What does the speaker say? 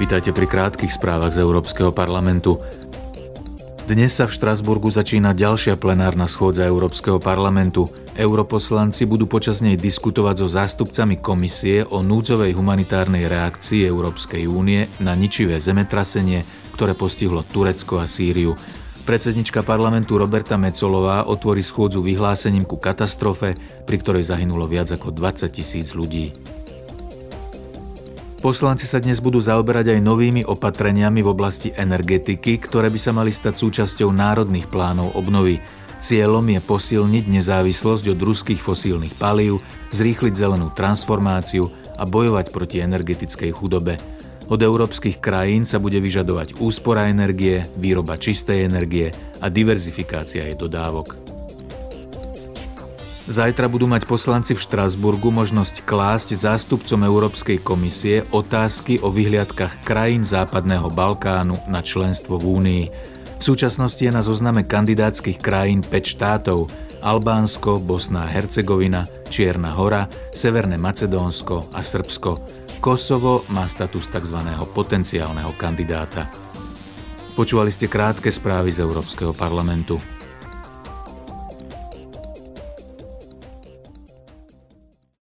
Vítajte pri krátkých správach z Európskeho parlamentu. Dnes sa v Štrasburgu začína ďalšia plenárna schôdza Európskeho parlamentu. Europoslanci budú počas nej diskutovať so zástupcami komisie o núdzovej humanitárnej reakcii Európskej únie na ničivé zemetrasenie, ktoré postihlo Turecko a Sýriu. Predsednička parlamentu Roberta Mecolová otvorí schôdzu vyhlásením ku katastrofe, pri ktorej zahynulo viac ako 20 tisíc ľudí. Poslanci sa dnes budú zaoberať aj novými opatreniami v oblasti energetiky, ktoré by sa mali stať súčasťou národných plánov obnovy. Cieľom je posilniť nezávislosť od ruských fosílnych palív, zrýchliť zelenú transformáciu a bojovať proti energetickej chudobe. Od európskych krajín sa bude vyžadovať úspora energie, výroba čistej energie a diverzifikácia jej dodávok. Zajtra budú mať poslanci v Štrasburgu možnosť klásť zástupcom Európskej komisie otázky o vyhliadkach krajín Západného Balkánu na členstvo v Únii. V súčasnosti je na zozname kandidátskych krajín 5 štátov Albánsko, Bosná a Hercegovina, Čierna hora, Severné Macedónsko a Srbsko. Kosovo má status tzv. potenciálneho kandidáta. Počúvali ste krátke správy z Európskeho parlamentu.